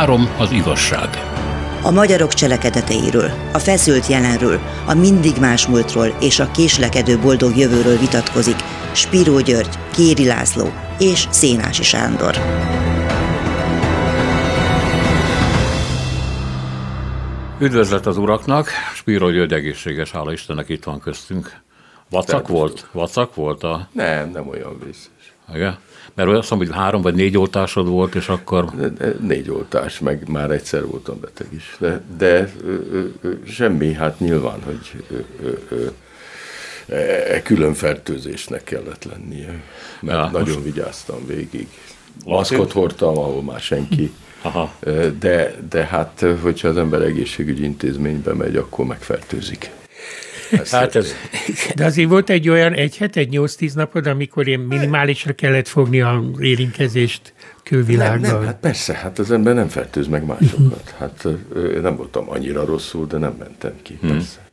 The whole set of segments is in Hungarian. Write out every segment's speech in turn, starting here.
Három az igazság. A magyarok cselekedeteiről, a feszült jelenről, a mindig más múltról és a késlekedő boldog jövőről vitatkozik Spiró György, Kéri László és Szénási Sándor. Üdvözlet az uraknak, Spiro György egészséges, hála Istennek itt van köztünk. Vacak volt? Vacak volt a... Nem, nem olyan vészes. Igen? Mert azt mondom, hogy három vagy négy oltásod volt, és akkor... Négy oltás, meg már egyszer voltam beteg is. De, de ö, ö, semmi, hát nyilván, hogy ö, ö, e, külön fertőzésnek kellett lennie. Mert ja, nagyon most... vigyáztam végig. Maszkot hordtam, ahol már senki. Aha. De, de hát, hogyha az ember egészségügyi intézménybe megy, akkor megfertőzik. Hát ez... De azért volt egy olyan egy het, egy 8-10 napod, amikor ilyen minimálisra kellett fogni a érintkezést külvilággal. Nem, nem, hát persze, hát az ember nem fertőz meg másokat. Hát nem voltam annyira rosszul, de nem mentem ki, hmm. persze.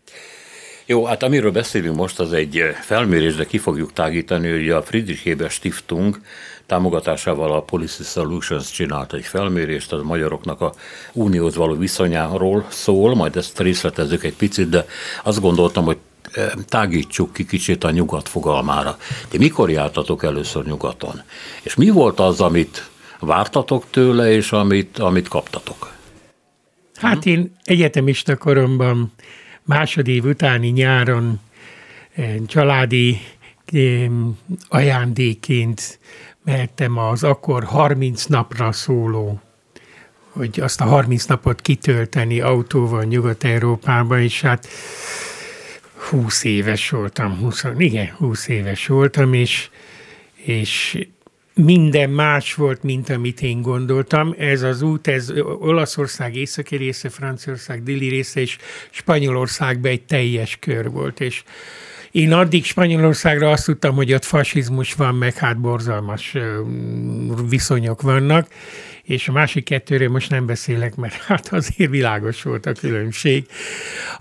Jó, hát amiről beszélünk most, az egy felmérés, de ki fogjuk tágítani, hogy a Friedrich Heber Stiftung támogatásával a Policy Solutions csinált egy felmérést, az magyaroknak a unióhoz való viszonyáról szól, majd ezt részletezzük egy picit, de azt gondoltam, hogy eh, tágítsuk ki kicsit a nyugat fogalmára. Ti mikor jártatok először nyugaton? És mi volt az, amit vártatok tőle, és amit, amit kaptatok? Hát én egyetemista koromban másodév utáni nyáron eh, családi ajándéként mehettem az akkor 30 napra szóló, hogy azt a 30 napot kitölteni autóval Nyugat-Európába, és hát 20 éves voltam, 20, igen, 20 éves voltam, és, és minden más volt, mint amit én gondoltam. Ez az út, ez Olaszország északi része, Franciaország déli része, és Spanyolországban egy teljes kör volt, és én addig Spanyolországra azt tudtam, hogy ott fasizmus van, meg hát borzalmas viszonyok vannak, és a másik kettőről most nem beszélek, mert hát azért világos volt a különbség.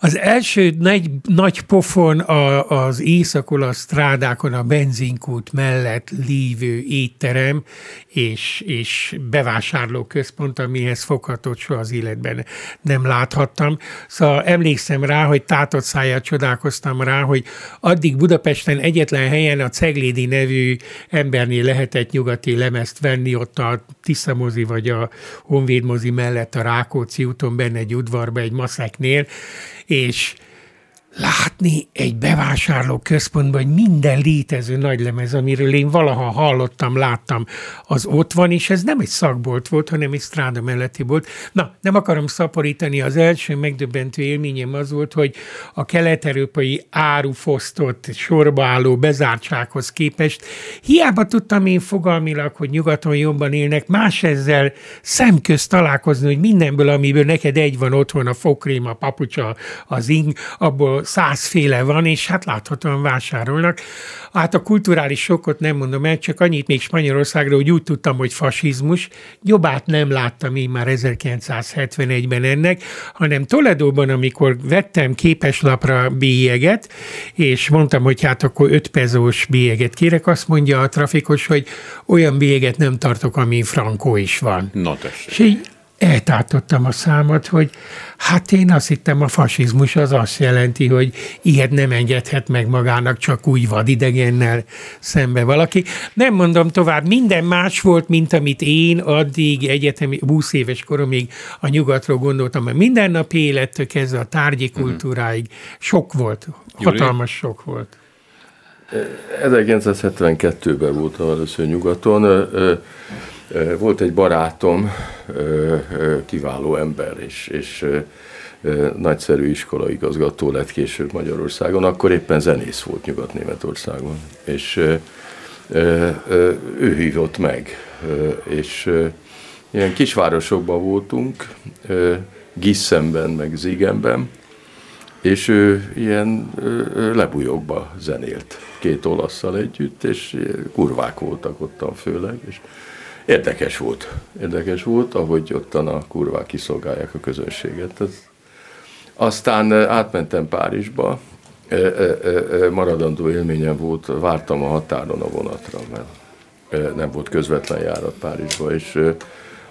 Az első nagy, nagy pofon a, az észak-olasz strádákon a benzinkút mellett lévő étterem és, és bevásárlóközpont, amihez foghatott soha az életben nem láthattam. Szóval emlékszem rá, hogy tátott száját csodálkoztam rá, hogy addig Budapesten egyetlen helyen a Ceglédi nevű embernél lehetett nyugati lemezt venni, ott a Tiszamozi vagy a Honvéd mozi mellett a Rákóczi úton benne egy udvarba, egy maszeknél, és látni egy bevásárló központban, hogy minden létező nagylemez, amiről én valaha hallottam, láttam, az ott van, és ez nem egy szakbolt volt, hanem egy stráda melletti volt. Na, nem akarom szaporítani, az első megdöbbentő élményem az volt, hogy a kelet-európai árufosztott, sorba álló bezártsághoz képest hiába tudtam én fogalmilag, hogy nyugaton jobban élnek, más ezzel szemközt találkozni, hogy mindenből, amiből neked egy van otthon, a fokrém, a papucsa, az ing, abból százféle van, és hát láthatóan vásárolnak. Hát a kulturális sokkot nem mondom el, csak annyit még Spanyolországra, hogy úgy tudtam, hogy fasizmus. Jobbát nem láttam én már 1971-ben ennek, hanem Toledóban, amikor vettem képeslapra bélyeget, és mondtam, hogy hát akkor 5 pezós bélyeget kérek, azt mondja a trafikos, hogy olyan bélyeget nem tartok, ami frankó is van. Na tessék. És így eltátottam a számot, hogy hát én azt hittem a fasizmus az azt jelenti, hogy ilyet nem engedhet meg magának csak úgy vadidegennel szembe valaki. Nem mondom tovább, minden más volt, mint amit én addig egyetemi 20 éves koromig a nyugatról gondoltam, mert mindennapi élettől kezdve a tárgyi mhm. kultúráig sok volt, hatalmas sok volt. 1972-ben voltam először nyugaton, volt egy barátom, kiváló ember, és, és nagyszerű iskolaigazgató lett később Magyarországon, akkor éppen zenész volt Nyugat-Németországon, és ő hívott meg, és ilyen kisvárosokban voltunk, Gissemben, meg Zigenben, és ő ilyen lebujokba zenélt két olaszszal együtt, és kurvák voltak ottan főleg, és Érdekes volt. Érdekes volt, ahogy ottan a kurvák kiszolgálják a közönséget. Aztán átmentem Párizsba, maradandó élményem volt, vártam a határon a vonatra, mert nem volt közvetlen járat Párizsba, és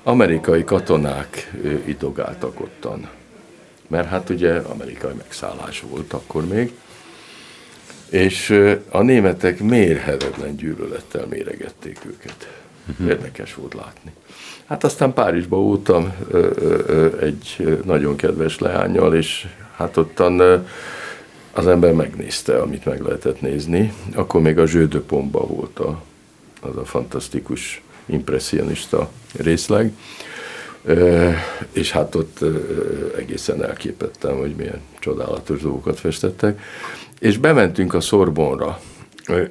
amerikai katonák idogáltak ottan. Mert hát ugye amerikai megszállás volt akkor még, és a németek mérhetetlen gyűlölettel méregették őket. Uh-huh. Érdekes volt látni. Hát aztán Párizsba voltam egy nagyon kedves leányjal, és hát ottan az ember megnézte, amit meg lehetett nézni. Akkor még a Jeu de Pomba volt a, az a fantasztikus impressionista részleg, és hát ott egészen elképettem, hogy milyen csodálatos dolgokat festettek. És bementünk a Szorbonra,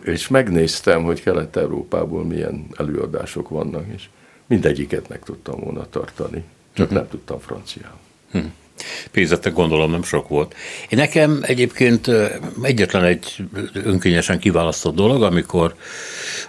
és megnéztem, hogy Kelet-Európából milyen előadások vannak, és mindegyiket meg tudtam volna tartani, csak uh-huh. nem tudtam franciául. Uh-huh. Pénzetek gondolom nem sok volt. Én nekem egyébként egyetlen egy önkényesen kiválasztott dolog, amikor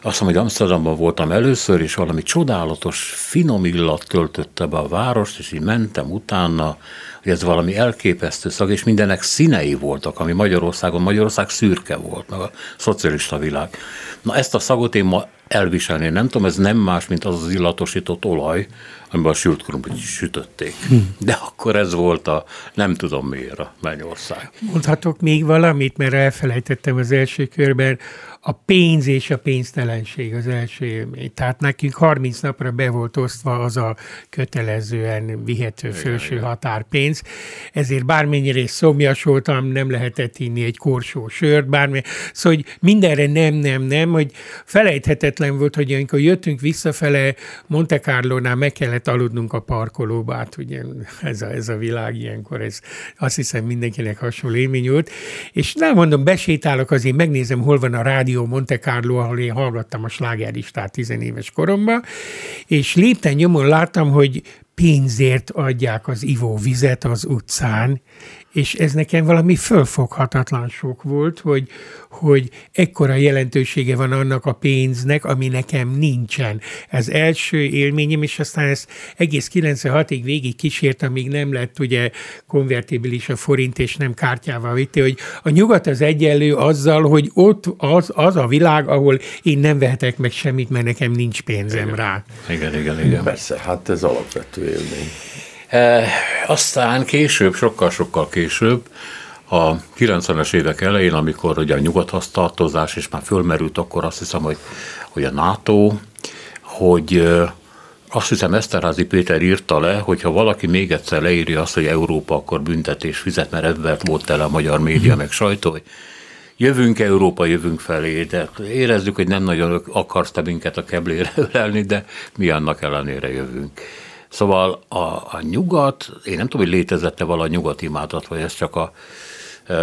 azt mondom, hogy Amsterdamban voltam először, és valami csodálatos, finom illat töltötte be a várost, és így mentem utána, hogy ez valami elképesztő szag, és mindenek színei voltak, ami Magyarországon, Magyarország szürke volt, meg a szocialista világ. Na ezt a szagot én ma elviselni nem tudom, ez nem más, mint az az illatosított olaj, amiben a sült krumplit sütötték. Hm. De akkor ez volt a, nem tudom miért a Mennyország. Mondhatok még valamit, mert elfelejtettem az első körben, a pénz és a pénztelenség az első élmény. Tehát nekünk 30 napra be volt osztva az a kötelezően vihető felső határpénz, ezért bármennyire is szomjas voltam, nem lehetett inni egy korsó sört, bármi. Szóval, hogy mindenre nem, nem, nem, hogy felejthetetlen volt, hogy amikor jöttünk visszafele Monte Carlo-nál meg kellett aludnunk a parkolóba, hát ugye ez a, ez a világ ilyenkor, ez azt hiszem mindenkinek hasonló élmény volt, és nem mondom, besétálok azért, megnézem, hol van a rádió, Rádió Monte Carlo, ahol én hallgattam a slágeristát tizenéves koromban, és lépten nyomon láttam, hogy pénzért adják az ivóvizet az utcán, és ez nekem valami fölfoghatatlan sok volt, hogy, hogy ekkora jelentősége van annak a pénznek, ami nekem nincsen. Ez első élményem, és aztán ez egész 96-ig végig kísért, amíg nem lett ugye konvertibilis a forint, és nem kártyával vitte, hogy a nyugat az egyenlő azzal, hogy ott az, az a világ, ahol én nem vehetek meg semmit, mert nekem nincs pénzem igen. rá. Igen, igen, igen. Persze, hát ez alapvető élmény. E, aztán később, sokkal-sokkal később, a 90-es évek elején, amikor ugye a nyugathoz tartozás, és már fölmerült akkor azt hiszem, hogy, hogy a NATO, hogy azt hiszem Eszterházi Péter írta le, hogy ha valaki még egyszer leírja azt, hogy Európa akkor büntetés fizet, mert ebben volt tele a magyar média meg sajtó, hogy jövünk Európa, jövünk felé, de érezzük, hogy nem nagyon akarsz te minket a keblére ölelni, de mi annak ellenére jövünk. Szóval a, a nyugat, én nem tudom, hogy létezette vala nyugat imádat, vagy ezt csak a e,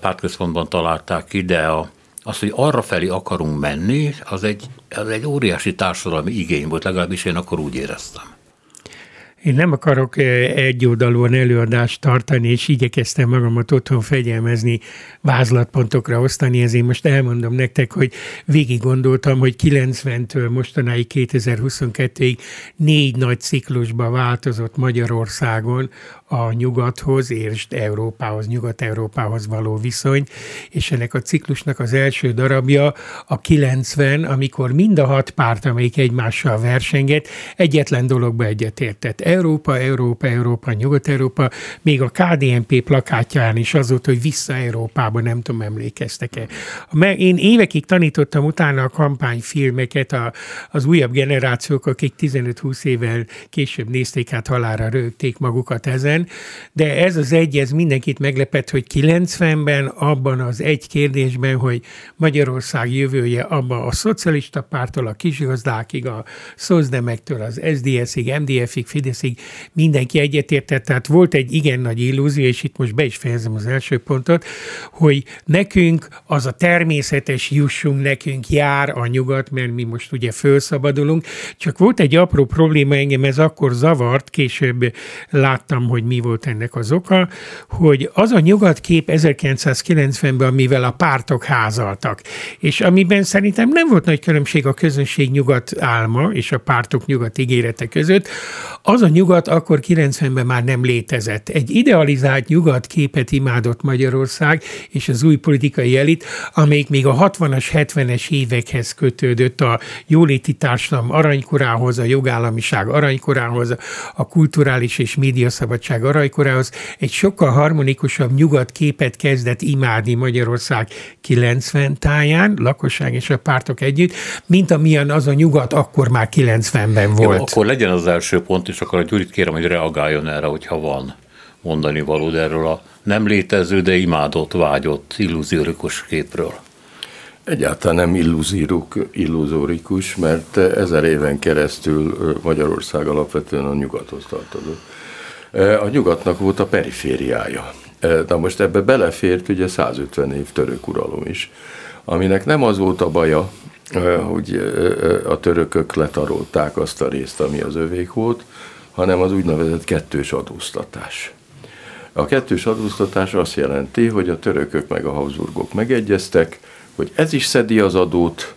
pártközpontban találták ki, de a, az, hogy arra felé akarunk menni, az egy, az egy óriási társadalmi igény volt, legalábbis én akkor úgy éreztem. Én nem akarok egyoldalúan előadást tartani, és igyekeztem magamat otthon fegyelmezni, vázlatpontokra osztani, ezért most elmondom nektek, hogy végig gondoltam, hogy 90-től mostanáig 2022-ig négy nagy ciklusba változott Magyarországon a nyugathoz, és Európához, Nyugat-Európához való viszony, és ennek a ciklusnak az első darabja a 90, amikor mind a hat párt, amelyik egymással versenget, egyetlen dologba egyetértett. Európa, Európa, Európa, Nyugat-Európa, még a KDNP plakátján is az volt, hogy vissza Európába, nem tudom, emlékeztek-e. Én évekig tanítottam utána a kampányfilmeket, a, az újabb generációk, akik 15-20 évvel később nézték át halára, rögték magukat ezen, de ez az egy, ez mindenkit meglepett, hogy 90-ben abban az egy kérdésben, hogy Magyarország jövője abban a szocialista pártól, a kisgazdákig, a szozdemektől, az SDS-ig, MDF-ig, Fideszig mindenki egyetértett, tehát volt egy igen nagy illúzió, és itt most be is fejezem az első pontot, hogy nekünk az a természetes jussunk, nekünk jár a nyugat, mert mi most ugye felszabadulunk, csak volt egy apró probléma, engem ez akkor zavart, később láttam, hogy mi volt ennek az oka, hogy az a nyugatkép 1990-ben, amivel a pártok házaltak, és amiben szerintem nem volt nagy különbség a közönség nyugat álma és a pártok nyugat ígérete között, Az a nyugat akkor 90-ben már nem létezett. Egy idealizált nyugat képet imádott Magyarország és az új politikai elit, amelyik még a 60-as, 70-es évekhez kötődött a jóléti társadalom aranykorához, a jogállamiság aranykorához, a kulturális és médiaszabadság aranykorához. Egy sokkal harmonikusabb nyugat képet kezdett imádni Magyarország 90 táján, lakosság és a pártok együtt, mint amilyen az a nyugat akkor már 90-ben volt. Jó, akkor legyen az első pont, és akkor a Gyurit kérem, hogy reagáljon erre, hogyha van mondani való erről a nem létező, de imádott, vágyott, illúziórikus képről. Egyáltalán nem illuzórikus, mert ezer éven keresztül Magyarország alapvetően a nyugathoz tartozott. A nyugatnak volt a perifériája. Na most ebbe belefért ugye 150 év török uralom is, aminek nem az volt a baja, hogy a törökök letarolták azt a részt, ami az övék volt, hanem az úgynevezett kettős adóztatás. A kettős adóztatás azt jelenti, hogy a törökök meg a Habsburgok megegyeztek, hogy ez is szedi az adót,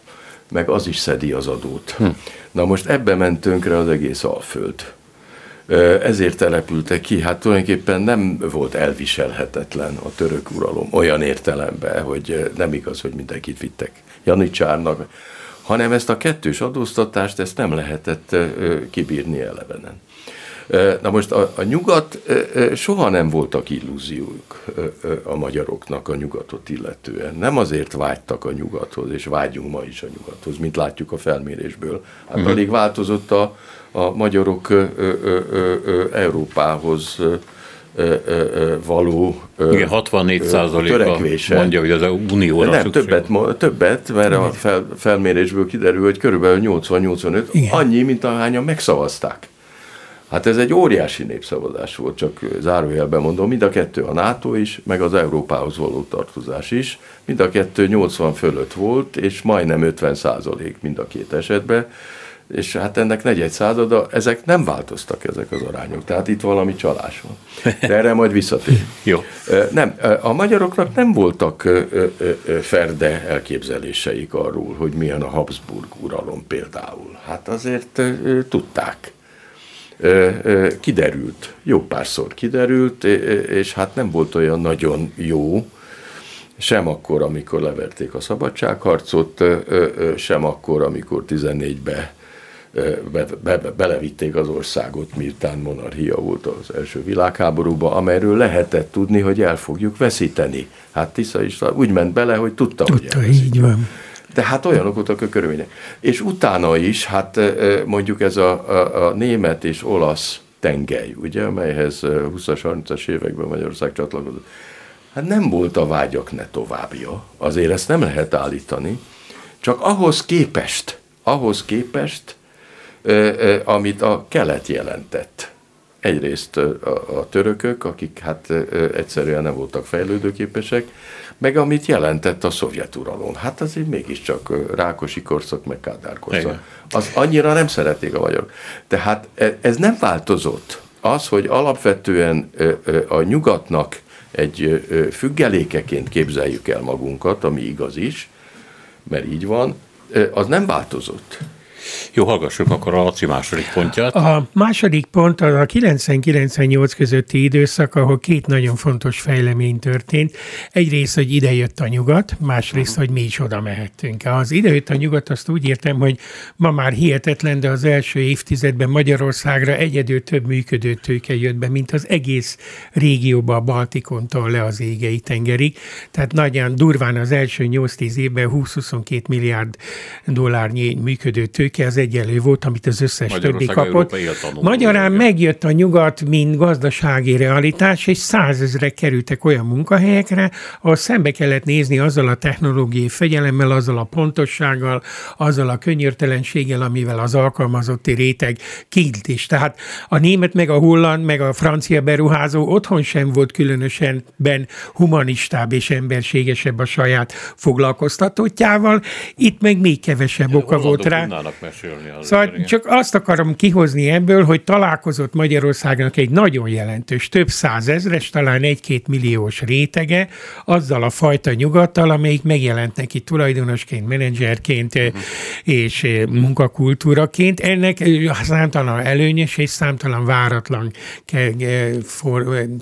meg az is szedi az adót. Hm. Na most ebbe ment tönkre az egész Alföld. Ezért települtek ki, hát tulajdonképpen nem volt elviselhetetlen a török uralom olyan értelemben, hogy nem igaz, hogy mindenkit vittek Janicsárnak, hanem ezt a kettős adóztatást, ezt nem lehetett kibírni elevenen. Na most a, a nyugat soha nem voltak illúziók a magyaroknak a nyugatot illetően. Nem azért vágytak a nyugathoz, és vágyunk ma is a nyugathoz, mint látjuk a felmérésből. Hát uh-huh. alig változott a, a magyarok ö, ö, ö, ö, Európához való Igen, 64 törekvése. mondja, hogy az unióra Nem, többet, többet, mert a fel, felmérésből kiderül, hogy körülbelül 80-85, annyi, mint ahányan megszavazták. Hát ez egy óriási népszavazás volt, csak zárójelben mondom, mind a kettő a NATO is, meg az Európához való tartozás is, mind a kettő 80 fölött volt, és majdnem 50 százalék mind a két esetben, és hát ennek negyed százada, ezek nem változtak ezek az arányok, tehát itt valami csalás van. De erre majd visszatér. Jó. Nem, a magyaroknak nem voltak ferde elképzeléseik arról, hogy milyen a Habsburg uralom például. Hát azért tudták kiderült, jó párszor kiderült, és hát nem volt olyan nagyon jó, sem akkor, amikor leverték a szabadságharcot, sem akkor, amikor 14-be be, be, be, belevitték az országot, miután monarchia volt az első világháborúban, amelyről lehetett tudni, hogy el fogjuk veszíteni. Hát Tisza is úgy ment bele, hogy tudta, tudta hogy így van. De hát olyanok voltak a körülmények. És utána is, hát mondjuk ez a, a, a német és olasz tengely, ugye, amelyhez 20-as, 30-as években Magyarország csatlakozott. Hát nem volt a vágyak ne továbbja, azért ezt nem lehet állítani, csak ahhoz képest, ahhoz képest, amit a kelet jelentett. Egyrészt a, törökök, akik hát egyszerűen nem voltak fejlődőképesek, meg amit jelentett a szovjet uralom. Hát azért mégiscsak Rákosi korszak, meg Kádár korszak. Az annyira nem szerették a magyarok. Tehát e, ez nem változott. Az, hogy alapvetően a nyugatnak egy függelékeként képzeljük el magunkat, ami igaz is, mert így van, az nem változott. Jó, hallgassuk akkor a Laci második pontját. A második pont az a 90-98 közötti időszak, ahol két nagyon fontos fejlemény történt. Egyrészt, hogy idejött a nyugat, másrészt, hogy mi is oda mehettünk. Az idejött a nyugat, azt úgy értem, hogy ma már hihetetlen, de az első évtizedben Magyarországra egyedül több működő tőke jött be, mint az egész régióba, a Baltikontól le az égei tengerig. Tehát nagyon durván az első 8-10 évben 20-22 milliárd dollárnyi működő tőke, az egyenlő volt, amit az összes többi kapott. Magyarán megjött a nyugat, mint gazdasági realitás, és százezre kerültek olyan munkahelyekre, ahol szembe kellett nézni azzal a technológiai fegyelemmel, azzal a pontossággal, azzal a könnyörtelenséggel, amivel az alkalmazotti réteg kint is. Tehát a német, meg a holland, meg a francia beruházó otthon sem volt különösen ben humanistább és emberségesebb a saját foglalkoztatottjával. Itt meg még kevesebb oka volt rá. Mesélni. Az szóval csak azt akarom kihozni ebből, hogy találkozott Magyarországnak egy nagyon jelentős, több százezres, talán egy-két milliós rétege azzal a fajta nyugattal, amelyik megjelent neki tulajdonosként, menedzserként uh-huh. és eh, munkakultúraként. Ennek számtalan előnyös és számtalan váratlan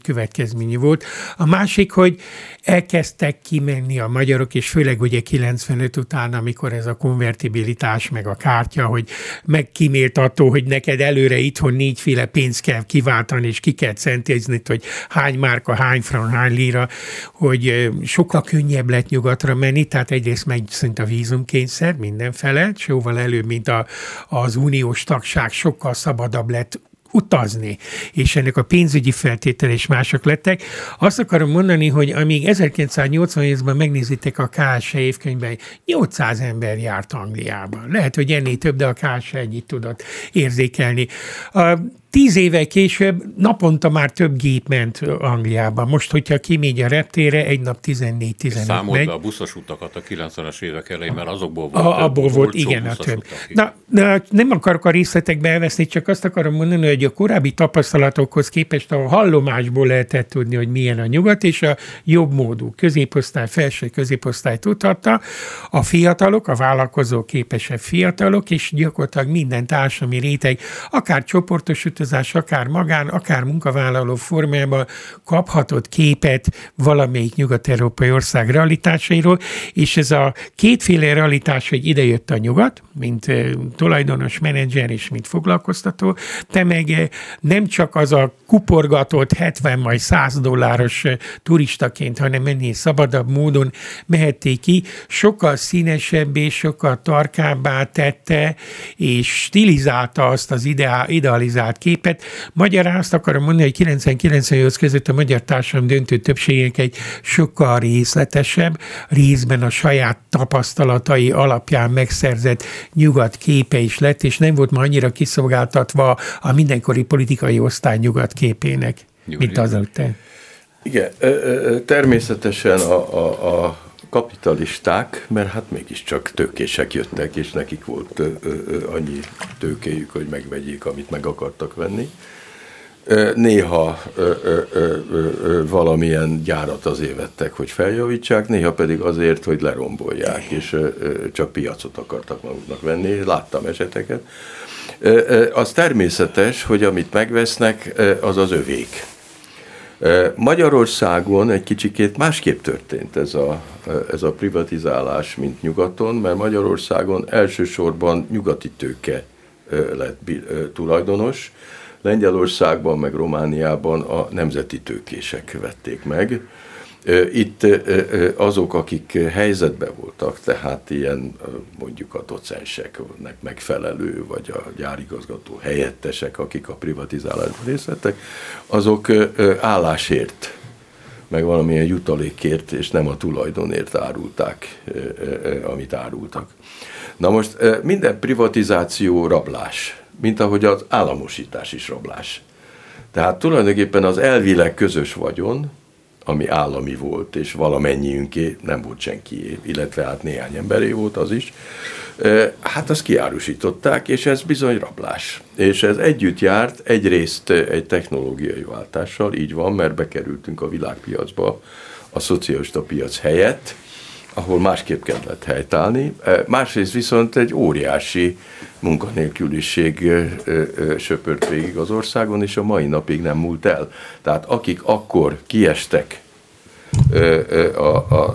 következményi volt. A másik, hogy elkezdtek kimenni a magyarok, és főleg ugye 95 után, amikor ez a konvertibilitás, meg a kártya, hogy megkímélt attól, hogy neked előre itthon négyféle pénzt kell kiváltani, és ki kell centézni, hogy hány márka, hány frank, hány lira, hogy sokkal könnyebb lett nyugatra menni, tehát egyrészt megszűnt a vízumkényszer mindenfele, jóval előbb, mint a, az uniós tagság, sokkal szabadabb lett utazni, és ennek a pénzügyi feltétel és mások lettek. Azt akarom mondani, hogy amíg 1988-ban megnézitek a KSE évkönyvben, 800 ember járt Angliában. Lehet, hogy ennél több, de a KSE ennyit tudott érzékelni. A Tíz éve később naponta már több gép ment Angliába. Most, hogyha kimegy a reptére, egy nap 14-15 Számold megy. a buszos utakat a 90-es évek elején, mert azokból volt a, Abból volt, igen, a több. Na, na, nem akarok a részletekbe elveszni, csak azt akarom mondani, hogy a korábbi tapasztalatokhoz képest a hallomásból lehetett tudni, hogy milyen a nyugat, és a jobb módú középosztály, felső középosztály tudhatta, a fiatalok, a vállalkozó képesebb fiatalok, és gyakorlatilag minden társadalmi réteg, akár csoportos vállalkozás, akár magán, akár munkavállaló formájában kaphatott képet valamelyik nyugat-európai ország realitásairól, és ez a kétféle realitás, hogy idejött a nyugat, mint tulajdonos, menedzser és mint foglalkoztató, te meg nem csak az a kuporgatott 70 majd 100 dolláros turistaként, hanem menni szabadabb módon mehették ki, sokkal színesebb és sokkal tarkábbá tette, és stilizálta azt az ideál, idealizált képet. Magyarán azt akarom mondani, hogy 99 között a magyar társadalom döntő többségek egy sokkal részletesebb, részben a saját tapasztalatai alapján megszerzett nyugat képe is lett, és nem volt ma annyira kiszolgáltatva a mindenkori politikai osztály nyugat képének, Gyuri. mint az előtte. Igen, természetesen a, a, a kapitalisták, mert hát mégiscsak tőkések jöttek, és nekik volt annyi tőkéjük, hogy megvegyék, amit meg akartak venni. Néha valamilyen gyárat azért vettek, hogy feljavítsák, néha pedig azért, hogy lerombolják, és csak piacot akartak maguknak venni. Láttam eseteket. Az természetes, hogy amit megvesznek, az az övék Magyarországon egy kicsikét másképp történt ez a, ez a privatizálás, mint nyugaton, mert Magyarországon elsősorban nyugati tőke lett tulajdonos, Lengyelországban meg Romániában a nemzeti tőkések vették meg. Itt azok, akik helyzetben voltak, tehát ilyen mondjuk a docenseknek megfelelő, vagy a gyárigazgató helyettesek, akik a privatizálásban részt vettek, azok állásért, meg valamilyen jutalékért, és nem a tulajdonért árulták, amit árultak. Na most minden privatizáció rablás, mint ahogy az államosítás is rablás. Tehát tulajdonképpen az elvileg közös vagyon, ami állami volt, és valamennyiünké, nem volt senki, illetve hát néhány emberé volt az is, hát azt kiárusították, és ez bizony rablás. És ez együtt járt egyrészt egy technológiai váltással, így van, mert bekerültünk a világpiacba a szocialista piac helyett, ahol másképp kellett helytállni. Másrészt viszont egy óriási munkanélküliség söpört végig az országon, és a mai napig nem múlt el. Tehát akik akkor kiestek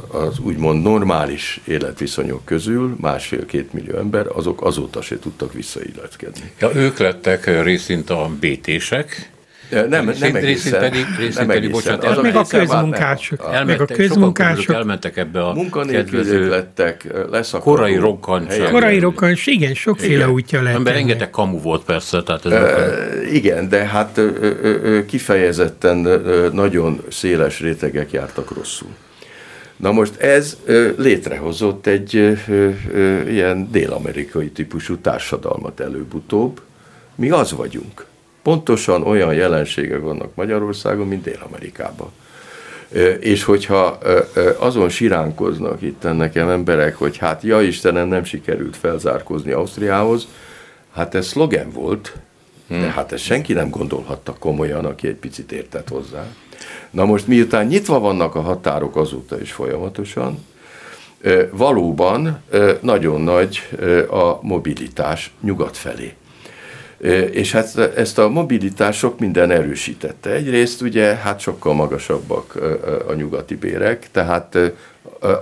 az úgymond normális életviszonyok közül, másfél-két millió ember, azok azóta se tudtak visszailletkedni. Ja, ők lettek részint a BT-sek, nem, nem egészen. Részint pedig, részint nem pedig bocsánat, az meg a közmunkások. Elmentek, a közmunkások. elmentek ebbe a kedvező lettek, leszakadó. Korai rokkantság. Korai rokkantság, igen, sokféle igen. útja lehet. Ember rengeteg kamu volt persze. Tehát ez e, igen, de hát kifejezetten nagyon széles rétegek jártak rosszul. Na most ez létrehozott egy ilyen dél-amerikai típusú társadalmat előbb-utóbb. Mi az vagyunk pontosan olyan jelenségek vannak Magyarországon, mint Dél-Amerikában. És hogyha azon siránkoznak itt nekem emberek, hogy hát ja Istenem, nem sikerült felzárkózni Ausztriához, hát ez szlogen volt, de hmm. hát ezt senki nem gondolhatta komolyan, aki egy picit értett hozzá. Na most miután nyitva vannak a határok azóta is folyamatosan, valóban nagyon nagy a mobilitás nyugat felé. És hát ezt a mobilitás sok minden erősítette. Egyrészt ugye hát sokkal magasabbak a nyugati bérek, tehát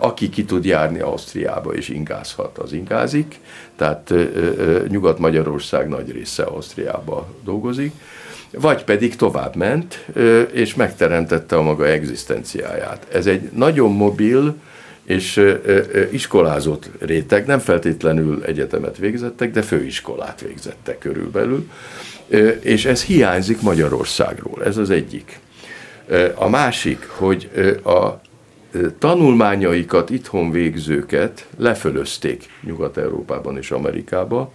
aki ki tud járni Ausztriába és ingázhat, az ingázik, tehát Nyugat-Magyarország nagy része Ausztriába dolgozik, vagy pedig tovább ment, és megteremtette a maga egzisztenciáját. Ez egy nagyon mobil, és iskolázott réteg, nem feltétlenül egyetemet végzettek, de főiskolát végzettek körülbelül, és ez hiányzik Magyarországról, ez az egyik. A másik, hogy a tanulmányaikat itthon végzőket lefölözték Nyugat-Európában és Amerikába,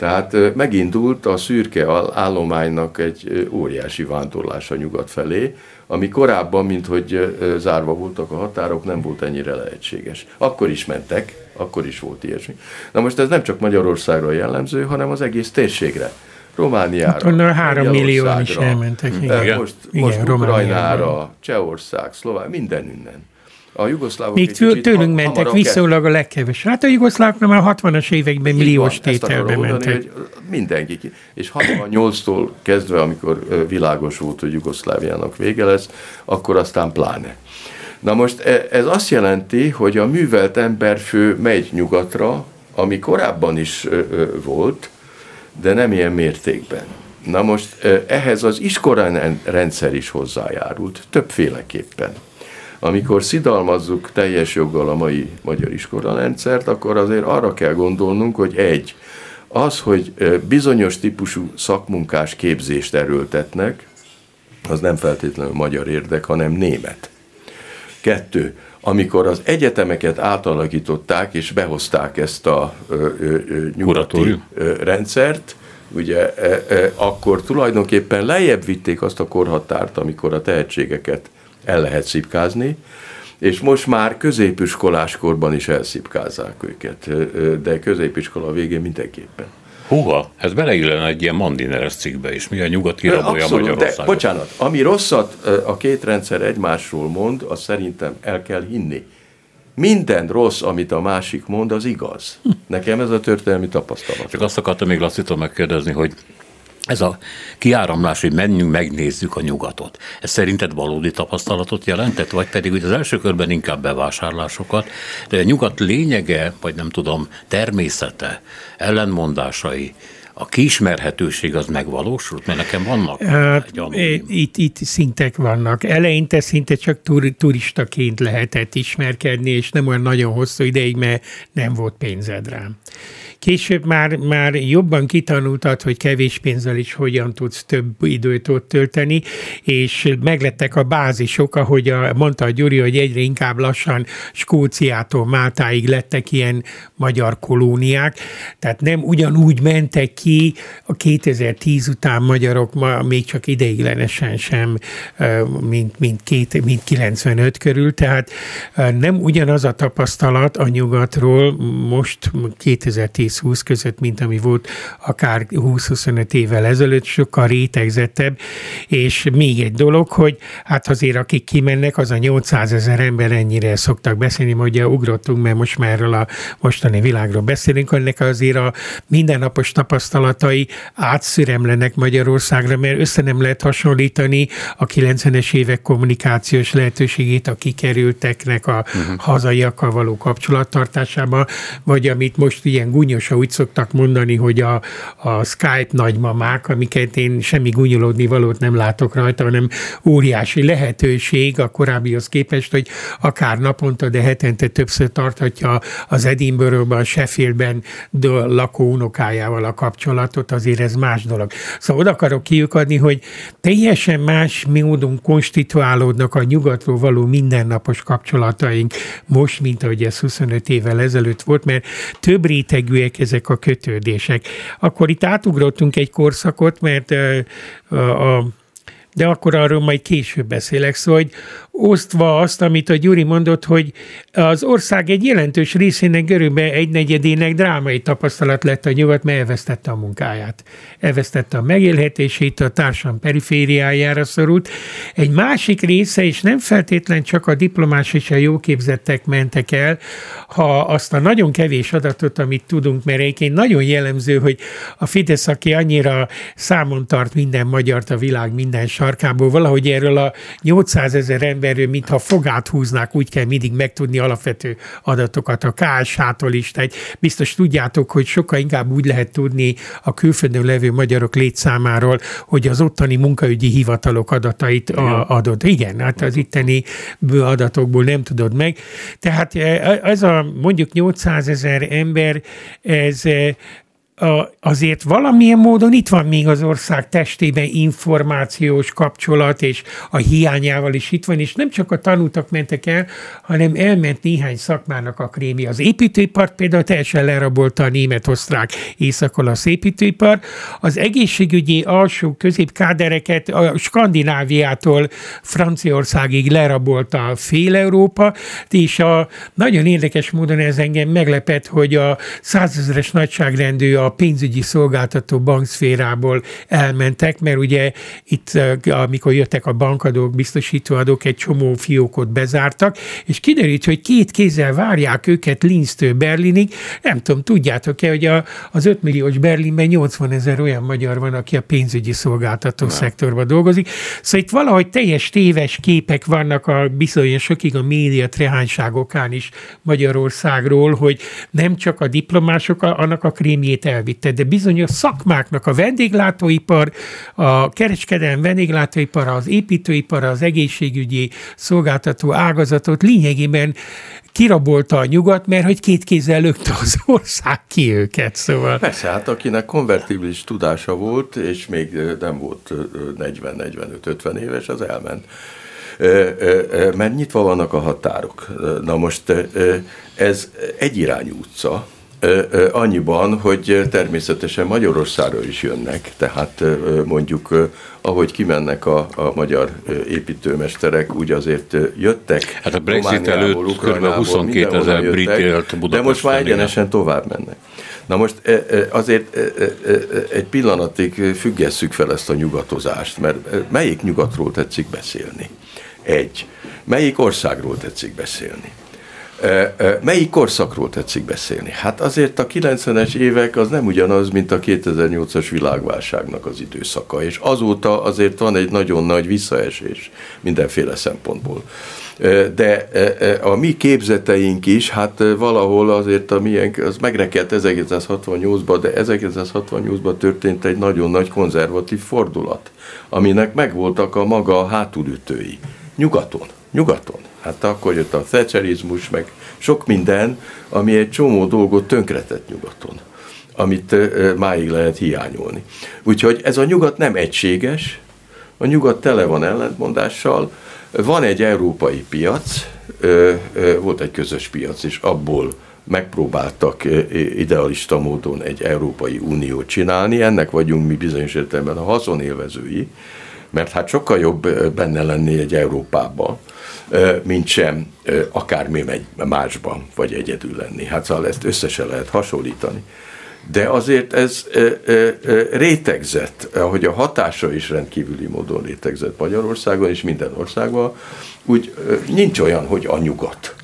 tehát megindult a szürke állománynak egy óriási vándorlása nyugat felé, ami korábban, mint hogy zárva voltak a határok, nem volt ennyire lehetséges. Akkor is mentek, akkor is volt ilyesmi. Na most ez nem csak Magyarországra jellemző, hanem az egész térségre. Romániára, hát onnan három millió is elmentek. Igen. Most, most igen, Ukrajnára, Csehország, Szlovák, minden innen. A jugoszlávok Még tőlünk tőlünk mentek viszonylag a legkevés. Hát a jugoszlávok már a 60-as években milliós tételbe mentek. Hogy mindenki. És 68-tól kezdve, amikor világos volt, hogy Jugoszláviának vége lesz, akkor aztán pláne. Na most e, ez azt jelenti, hogy a művelt emberfő megy nyugatra, ami korábban is volt, de nem ilyen mértékben. Na most ehhez az iskolarendszer is hozzájárult, többféleképpen. Amikor szidalmazzuk teljes joggal a mai magyar iskolarendszert, akkor azért arra kell gondolnunk, hogy egy, az, hogy bizonyos típusú szakmunkás képzést erőltetnek, az nem feltétlenül magyar érdek, hanem német. Kettő, amikor az egyetemeket átalakították és behozták ezt a ö, ö, nyugati ö, rendszert, ugye e, e, akkor tulajdonképpen lejjebb vitték azt a korhatárt, amikor a tehetségeket el lehet szipkázni, és most már középiskoláskorban is elszipkázzák őket, de középiskola végén mindenképpen. Húha, ez beleillene egy ilyen Mandineres cikkbe is, mi a nyugati rabolja Magyarországot. De, bocsánat, ami rosszat a két rendszer egymásról mond, azt szerintem el kell hinni. Minden rossz, amit a másik mond, az igaz. Nekem ez a történelmi tapasztalat. Csak azt akartam még Lasszitól megkérdezni, hogy ez a kiáramlás, hogy menjünk, megnézzük a nyugatot. Ez szerinted valódi tapasztalatot jelentett, vagy pedig hogy az első körben inkább bevásárlásokat, de a nyugat lényege, vagy nem tudom, természete, ellenmondásai, a kiismerhetőség az megvalósult? Mert nekem vannak itt, itt szintek vannak. Eleinte szinte csak tur, turistaként lehetett ismerkedni, és nem olyan nagyon hosszú ideig, mert nem volt pénzed rám. Később már, már jobban kitanultad, hogy kevés pénzzel is hogyan tudsz több időt ott tölteni, és meglettek a bázisok, ahogy a, mondta a Gyuri, hogy egyre inkább lassan Skóciától Máltáig lettek ilyen magyar kolóniák, tehát nem ugyanúgy mentek ki a 2010 után magyarok ma még csak ideiglenesen sem, mint, mint, két, mint 95 körül, tehát nem ugyanaz a tapasztalat a nyugatról most 2010 10-20 között, mint ami volt akár 20-25 évvel ezelőtt, sokkal rétegzettebb, és még egy dolog, hogy hát azért akik kimennek, az a 800 ezer ember ennyire szoktak beszélni, hogy ugye ugrottunk, mert most már a mostani világról beszélünk, ennek azért a mindennapos tapasztalatai átszüremlenek Magyarországra, mert össze nem lehet hasonlítani a 90-es évek kommunikációs lehetőségét a kikerülteknek a uh-huh. hazaiakkal való kapcsolattartásában, vagy amit most ilyen gúnyos ha úgy szoktak mondani, hogy a, a Skype nagymamák, amiket én semmi gúnyolódni valót nem látok rajta, hanem óriási lehetőség a korábbihoz képest, hogy akár naponta, de hetente többször tarthatja az Edinburghban, Sheffieldben lakó unokájával a kapcsolatot, azért ez más dolog. Szóval oda akarok kiukadni, hogy teljesen más módon konstituálódnak a nyugatról való mindennapos kapcsolataink most, mint ahogy ez 25 évvel ezelőtt volt, mert több rétegűek ezek a kötődések. Akkor itt átugrottunk egy korszakot, mert a, a de akkor arról majd később beszélek, szóval hogy osztva azt, amit a Gyuri mondott, hogy az ország egy jelentős részének körülbelül egy negyedének drámai tapasztalat lett a nyugat, mert elvesztette a munkáját. Elvesztette a megélhetését, a társadalom perifériájára szorult. Egy másik része, és nem feltétlen csak a diplomás és a jóképzettek mentek el, ha azt a nagyon kevés adatot, amit tudunk, mert egyébként nagyon jellemző, hogy a Fidesz, aki annyira számon tart minden magyart a világ minden sarkából, valahogy erről a 800 ezer emberről, mintha fogát húznák, úgy kell mindig megtudni alapvető adatokat a KSH-tól is. Tehát biztos tudjátok, hogy sokkal inkább úgy lehet tudni a külföldön levő magyarok létszámáról, hogy az ottani munkaügyi hivatalok adatait a, adod. Igen, hát az itteni adatokból nem tudod meg. Tehát e, ez a mondjuk 800 ezer ember, ez azért valamilyen módon itt van még az ország testében információs kapcsolat, és a hiányával is itt van, és nem csak a tanultak mentek el, hanem elment néhány szakmának a krémi. Az építőipart például teljesen lerabolta a német-osztrák észak-olasz építőipar, az egészségügyi alsó középkádereket a Skandináviától Franciaországig lerabolta a fél Európa, és a, nagyon érdekes módon ez engem meglepett, hogy a százezeres nagyságrendű a pénzügyi szolgáltató bankszférából elmentek, mert ugye itt, amikor jöttek a bankadók, biztosítóadók, egy csomó fiókot bezártak, és kiderült, hogy két kézzel várják őket Linztől Berlinig. Nem tudom, tudjátok-e, hogy a, az 5 milliós Berlinben 80 ezer olyan magyar van, aki a pénzügyi szolgáltató Na. szektorban dolgozik. Szóval itt valahogy teljes téves képek vannak a bizonyosokig a média trehányságokán is Magyarországról, hogy nem csak a diplomások annak a krémjét el elvitte, de a szakmáknak a vendéglátóipar, a kereskedelmi vendéglátóipar, az építőipar, az egészségügyi szolgáltató ágazatot lényegében kirabolta a nyugat, mert hogy két kézzel lökte az ország ki őket, szóval. Persze, hát akinek konvertibilis tudása volt, és még nem volt 40-45-50 éves, az elment mert nyitva vannak a határok. Na most ez egyirányú utca, annyiban, hogy természetesen Magyarországról is jönnek, tehát mondjuk ahogy kimennek a, a magyar építőmesterek, úgy azért jöttek. Hát a Brexit előtt kb. 22 ezer brit élt. De most már egyenesen tovább mennek. Na most azért egy pillanatig függesszük fel ezt a nyugatozást, mert melyik nyugatról tetszik beszélni? Egy. Melyik országról tetszik beszélni? Melyik korszakról tetszik beszélni? Hát azért a 90-es évek az nem ugyanaz, mint a 2008-as világválságnak az időszaka, és azóta azért van egy nagyon nagy visszaesés mindenféle szempontból. De a mi képzeteink is, hát valahol azért a milyen, az megrekedt 1968-ban, de 1968-ban történt egy nagyon nagy konzervatív fordulat, aminek megvoltak a maga hátulütői. Nyugaton, nyugaton. Hát akkor jött a thatcherizmus, meg sok minden, ami egy csomó dolgot tönkretett nyugaton, amit máig lehet hiányolni. Úgyhogy ez a nyugat nem egységes, a nyugat tele van ellentmondással, van egy európai piac, volt egy közös piac, és abból megpróbáltak idealista módon egy Európai Uniót csinálni, ennek vagyunk mi bizonyos értelemben a haszonélvezői, mert hát sokkal jobb benne lenni egy Európában, mint sem akármi megy másban, vagy egyedül lenni. Hát szóval ezt összesen lehet hasonlítani. De azért ez rétegzett, ahogy a hatása is rendkívüli módon rétegzett Magyarországon és minden országban, úgy nincs olyan, hogy a nyugat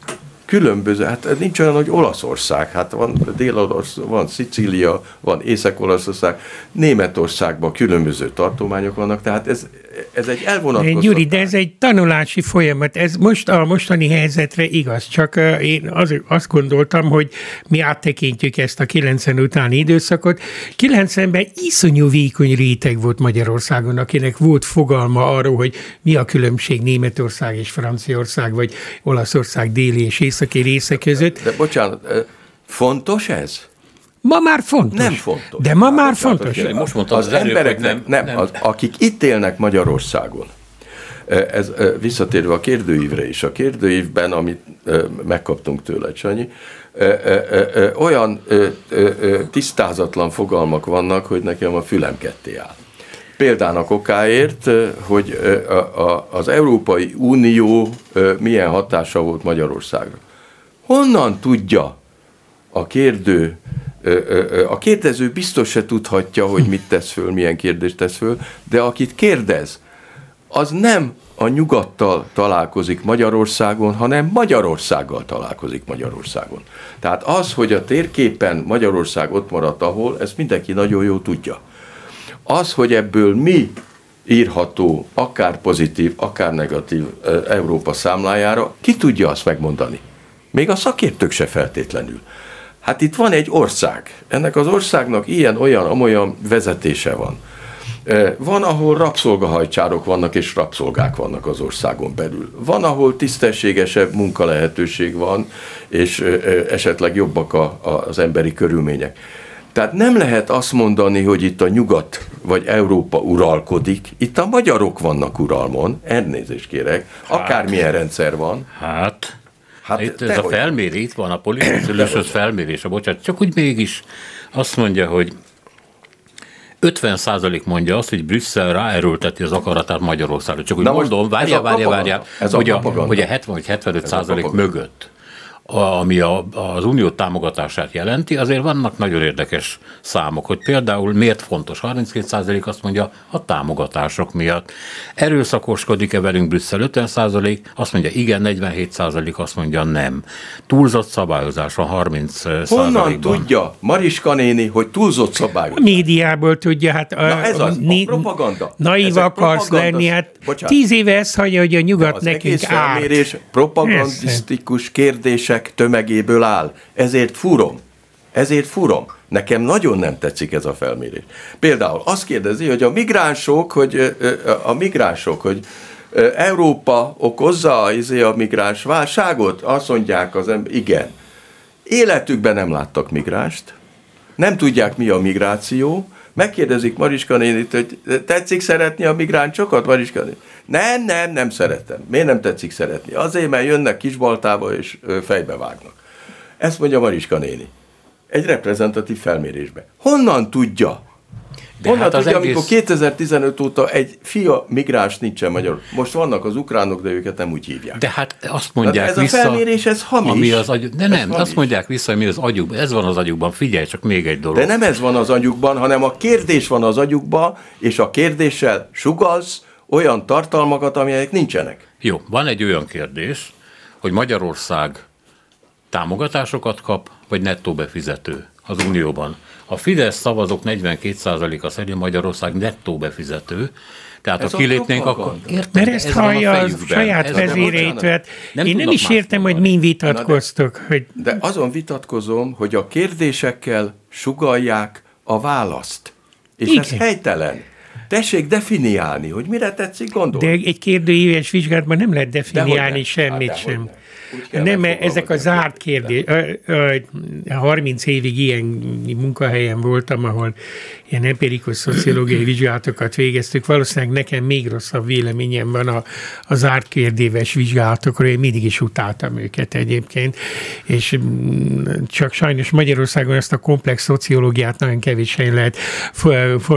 különböző, hát nincs olyan, hogy Olaszország, hát van dél van Szicília, van Észak-Olaszország, Németországban különböző tartományok vannak, tehát ez, ez egy elvonatkoztatás. Gyuri, de ez egy tanulási folyamat, ez most a mostani helyzetre igaz, csak én az, azt gondoltam, hogy mi áttekintjük ezt a 90 utáni időszakot. 90-ben iszonyú vékony réteg volt Magyarországon, akinek volt fogalma arról, hogy mi a különbség Németország és Franciaország, vagy Olaszország déli és északi része között. De, de bocsánat, fontos ez? Ma már fontos. Nem fontos. De ma már fontos. Most mondtam az, az emberek, nem, nem, nem. Az, akik itt élnek Magyarországon, ez visszatérve a kérdőívre is, a kérdőívben, amit megkaptunk tőle, Csanyi, olyan tisztázatlan fogalmak vannak, hogy nekem a fülem ketté áll. példának okáért, hogy az Európai Unió milyen hatása volt Magyarországra. Honnan tudja a kérdő, a kérdező biztos se tudhatja, hogy mit tesz föl, milyen kérdést tesz föl, de akit kérdez, az nem a nyugattal találkozik Magyarországon, hanem Magyarországgal találkozik Magyarországon. Tehát az, hogy a térképen Magyarország ott maradt ahol, ezt mindenki nagyon jó tudja. Az, hogy ebből mi írható, akár pozitív, akár negatív Európa számlájára, ki tudja azt megmondani? Még a szakértők se feltétlenül. Hát itt van egy ország. Ennek az országnak ilyen, olyan, amolyan vezetése van. Van, ahol rabszolgahajcsárok vannak, és rabszolgák vannak az országon belül. Van, ahol tisztességesebb munkalehetőség van, és esetleg jobbak a, a, az emberi körülmények. Tehát nem lehet azt mondani, hogy itt a nyugat vagy Európa uralkodik, itt a magyarok vannak uralmon, elnézést kérek, hát, akármilyen rendszer van. Hát, hát itt ez a felmérés, itt van a politikai felmérése, bocsánat, csak úgy mégis azt mondja, hogy 50 százalék mondja azt, hogy Brüsszel ráerőlteti az akaratát Magyarországra. Csak úgy Na mondom, várjál, várjál, várjál, hogy, a, hogy a 70 vagy 75 százalék mögött ami a, az unió támogatását jelenti, azért vannak nagyon érdekes számok, hogy például miért fontos. 32% azt mondja a támogatások miatt. Erőszakoskodik-e velünk Brüsszel 50%, azt mondja igen, 47% azt mondja nem. Túlzott szabályozás van 30% Honnan tudja Mariska néni, hogy túlzott szabályozás? A médiából tudja, hát a, Na ez az, a, a propaganda. Naív akarsz lenni, hát Bocsánat. tíz éve ezt hagyja, hogy a nyugat nekünk árt. propagandisztikus kérdése emberek tömegéből áll. Ezért furom. Ezért furom. Nekem nagyon nem tetszik ez a felmérés. Például azt kérdezi, hogy a migránsok, hogy a migránsok, hogy Európa okozza izé a migráns válságot? Azt mondják az ember, igen. Életükben nem láttak migránst, nem tudják mi a migráció, megkérdezik Mariska nénit, hogy tetszik szeretni a migráncsokat, Mariska nénit? Nem, nem, nem szeretem. Miért nem tetszik szeretni? Azért, mert jönnek kisbaltába és fejbe vágnak. Ezt mondja Mariska néni. Egy reprezentatív felmérésbe. Honnan tudja? De Honnan hát tudja, egész... amikor 2015 óta egy fia migráns nincsen magyar. Most vannak az ukránok, de őket nem úgy hívják. De hát azt mondják ez vissza... Ez a felmérés, ez hamis. Ami az agy... De nem, azt mondják vissza, ami az agyukban. Ez van az agyukban. Figyelj, csak még egy dolog. De nem ez van az agyukban, hanem a kérdés van az agyukban, és a kérdéssel sugalsz, olyan tartalmakat, amelyek nincsenek. Jó, van egy olyan kérdés, hogy Magyarország támogatásokat kap, vagy nettó befizető az Unióban. A Fidesz szavazók 42%-a szerint Magyarország nettó befizető, tehát ez ha kilépnénk, akkor... Értem, Mert ezt ez hallja a saját vezérét, nem én nem is értem, hogy mi vitatkoztok. Hogy... De azon vitatkozom, hogy a kérdésekkel sugalják a választ. És Igen. ez helytelen. Tessék definiálni, hogy mire tetszik gondolni. De egy kérdőíves vizsgálatban nem lehet definiálni semmit hát, sem. Nem, ezek a zárt kérdés. 30 évig ilyen munkahelyen voltam, ahol ilyen empirikus szociológiai vizsgálatokat végeztük. Valószínűleg nekem még rosszabb véleményem van a, a zárt kérdéves vizsgálatokról. Én mindig is utáltam őket egyébként, és mm, csak sajnos Magyarországon ezt a komplex szociológiát nagyon kevés helyen lehet,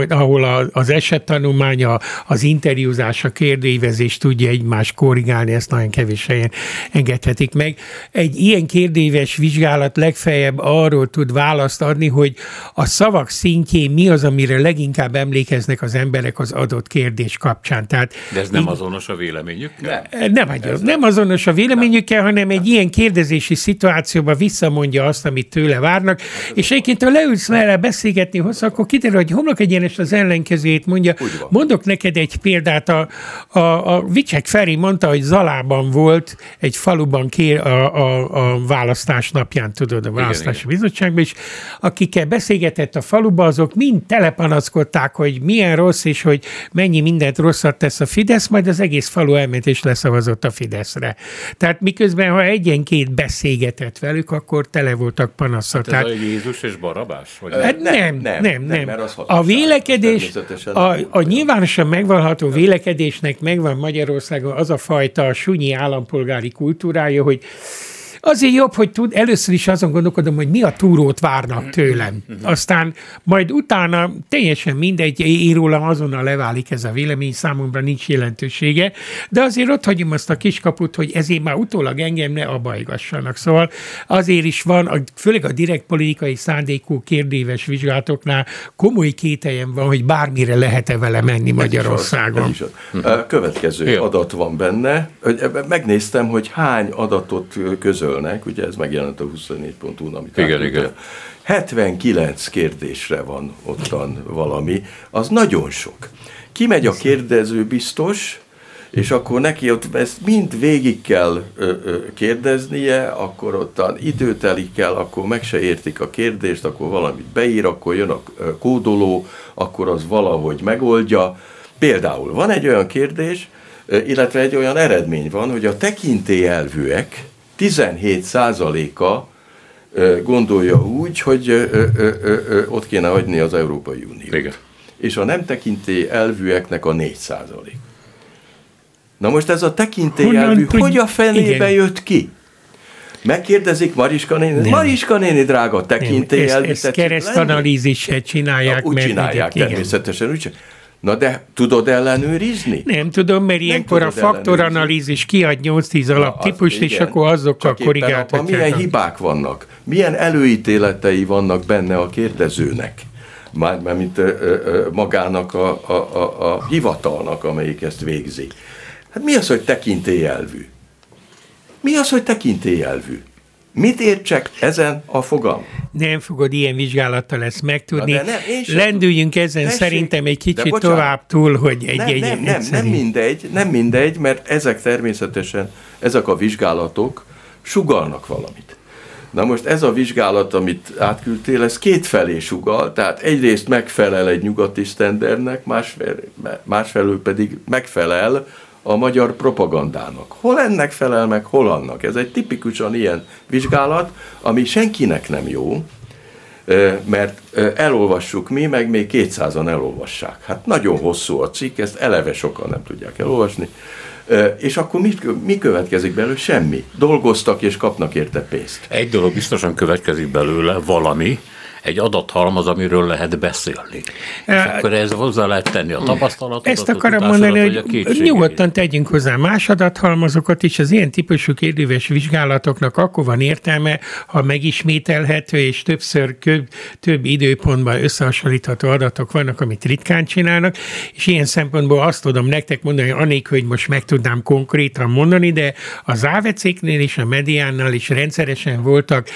ahol az esettanulmánya, az interjúzás, a kérdőívezés tudja egymást korrigálni, ezt nagyon kevés helyen engedhetik meg. Egy ilyen kérdéves vizsgálat legfeljebb arról tud választ adni, hogy a szavak szintjén mi az, az, amire leginkább emlékeznek az emberek az adott kérdés kapcsán. Tehát, De ez nem azonos a véleményükkel? Nem, nem, nem, nem azonos a véleményükkel, hanem egy ilyen kérdezési szituációban visszamondja azt, amit tőle várnak, hát, és egyébként, ha leülsz vele beszélgetni hozzá, akkor kiderül, hogy homlok egyenes az ellenkezőjét mondja. Mondok neked egy példát, a, a, a Vicsek Feri mondta, hogy Zalában volt egy faluban kér a, a, a választás napján, tudod, a választási igen, bizottságban, és akikkel beszélgetett a faluba, azok mind telepanaszkodták, hogy milyen rossz, és hogy mennyi mindent rosszat tesz a Fidesz, majd az egész falu elment és leszavazott a Fideszre. Tehát miközben, ha egyenként beszélgetett velük, akkor tele voltak panaszsal. Hát ez a Jézus és Barabás? Vagy hát nem, nem, nem. nem, nem. A vélekedés, a, a nyilvánosan megvalható vélekedésnek megvan Magyarországon az a fajta sunyi állampolgári kultúrája, hogy azért jobb, hogy tud, először is azon gondolkodom, hogy mi a túrót várnak tőlem. Aztán majd utána teljesen mindegy, íróla azonnal leválik ez a vélemény, számomra nincs jelentősége, de azért ott hagyom azt a kiskaput, hogy ezért már utólag engem ne abajgassanak. Szóval azért is van, főleg a direkt politikai szándékú kérdéves vizsgálatoknál komoly kételjem van, hogy bármire lehet-e vele menni Magyarországon. Következő adat van benne. Megnéztem, hogy hány adatot közölnek, ugye ez megjelent a 24.hu, amit igen, igen. 79 kérdésre van ottan valami, az nagyon sok. Kimegy a kérdező biztos, és akkor neki ott ezt mind végig kell ö, ö, kérdeznie, akkor ottan idő telik kell, akkor meg se értik a kérdést, akkor valamit beír, akkor jön a kódoló, akkor az valahogy megoldja. Például van egy olyan kérdés, illetve egy olyan eredmény van, hogy a tekintélyelvűek 17%-a gondolja úgy, hogy ott kéne hagyni az Európai Uniót. Igen. És a nem tekintély elvűeknek a 4 százalék. Na most ez a tekintélyelvű, hogy a fenébe igen. jött ki? Megkérdezik Mariska néni, nem. Mariska néni drága tekintélyelvű. Ezt, ezt keresztanalízissel csinálják. Na, úgy csinálják igen, természetesen. Úgy Na de tudod ellenőrizni? Nem tudom, mert ilyenkor a faktoranalízis kiad 8-10 alaptípust, és akkor azokkal korrigáltatják. Milyen hibák vannak? Milyen előítéletei vannak benne a kérdezőnek? Mármint magának a, a, a, a hivatalnak, amelyik ezt végzi. Hát mi az, hogy tekintélyelvű? Mi az, hogy tekintélyelvű? Mit értsek ezen a fogalm? Nem fogod ilyen vizsgálattal ezt megtudni. Nem, Lendüljünk ezen Tessék, szerintem egy kicsit tovább túl, hogy egy, nem, egy nem, nem, nem mindegy, nem mindegy, mert ezek természetesen, ezek a vizsgálatok sugalnak valamit. Na most ez a vizsgálat, amit átküldtél, ez kétfelé sugal, tehát egyrészt megfelel egy nyugati sztendernek, másfelől, másfelől pedig megfelel a magyar propagandának. Hol ennek felel meg, hol annak. Ez egy tipikusan ilyen vizsgálat, ami senkinek nem jó, mert elolvassuk mi, meg még 200-an elolvassák. Hát nagyon hosszú a cikk, ezt eleve sokan nem tudják elolvasni. És akkor mit, mi következik belőle? Semmi. Dolgoztak és kapnak érte pénzt. Egy dolog biztosan következik belőle, valami, egy adathalmaz, amiről lehet beszélni. És akkor ez hozzá lehet tenni a tapasztalatot, Ezt akarom mondani, hogy nyugodtan tegyünk hozzá más adathalmazokat is. Az ilyen típusú kérdéves vizsgálatoknak akkor van értelme, ha megismételhető és többször több, több időpontban összehasonlítható adatok vannak, amit ritkán csinálnak, és ilyen szempontból azt tudom nektek mondani, anélkül, hogy most meg tudnám konkrétan mondani, de az AVC-knél és a mediánnal is rendszeresen voltak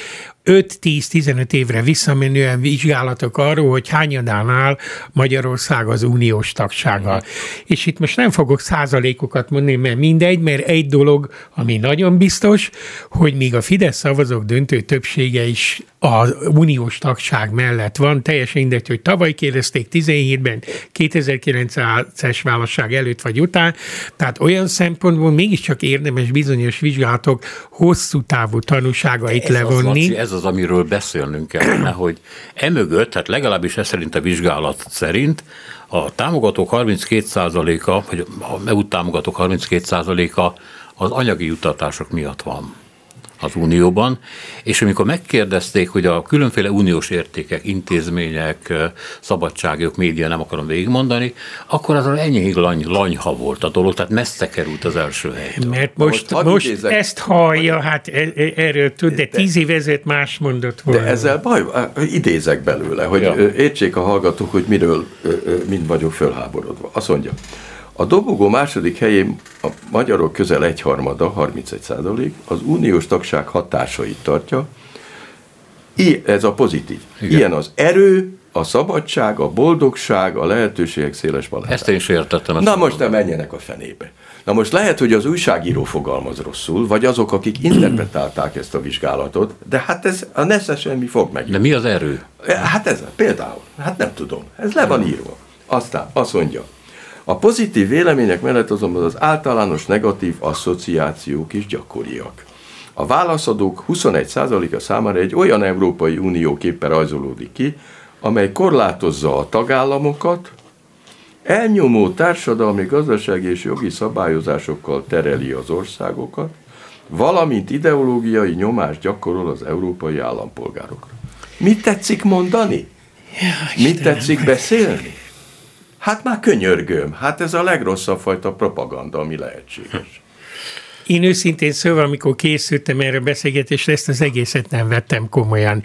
5-10-15 évre visszamenően vizsgálatok arról, hogy hányadán áll Magyarország az uniós tagsággal. Mm. És itt most nem fogok százalékokat mondani, mert mindegy, mert egy dolog, ami nagyon biztos, hogy még a Fidesz szavazók döntő többsége is az uniós tagság mellett van. Teljesen mindegy, hogy tavaly kérdezték 17-ben, 2009-es válaszság előtt vagy után. Tehát olyan szempontból mégiscsak érdemes bizonyos vizsgálatok hosszú távú tanúságait levonni. Az, ez az, amiről beszélnünk kellene, hogy emögött, tehát legalábbis ez szerint a vizsgálat szerint, a támogatók 32%-a, vagy a EU támogatók 32%-a az anyagi juttatások miatt van az Unióban, és amikor megkérdezték, hogy a különféle uniós értékek, intézmények, szabadságok, média, nem akarom végigmondani, akkor az enyhég lany, lanyha volt a dolog, tehát messze került az első helytől. Mert most, most, most ezt hallja, hát e, e, erről tud, de tíz év ezelőtt más mondott volna. De ezzel baj, idézek belőle, hogy ja. értsék a hallgatók, hogy miről mind vagyok fölháborodva. Azt mondja, a dobogó második helyén a magyarok közel egyharmada, 31 százalék, az uniós tagság hatásait tartja. I, ez a pozitív. Igen. Ilyen az erő, a szabadság, a boldogság, a lehetőségek széles paletta. Ezt én is értettem. Na most nem menjenek a fenébe. Na most lehet, hogy az újságíró fogalmaz rosszul, vagy azok, akik interpretálták ezt a vizsgálatot, de hát ez a nesze semmi fog meg. De mi az erő? Hát ez például, hát nem tudom, ez le van írva. Aztán azt mondja, a pozitív vélemények mellett azonban az általános negatív asszociációk is gyakoriak. A válaszadók 21%-a számára egy olyan Európai Unió képe rajzolódik ki, amely korlátozza a tagállamokat, elnyomó társadalmi, gazdasági és jogi szabályozásokkal tereli az országokat, valamint ideológiai nyomást gyakorol az európai állampolgárokra. Mit tetszik mondani? Ja, Mit tetszik beszélni? Hát már könyörgöm, hát ez a legrosszabb fajta propaganda, ami lehetséges. Én őszintén szóval, amikor készültem erre a beszélgetésre, ezt az egészet nem vettem komolyan.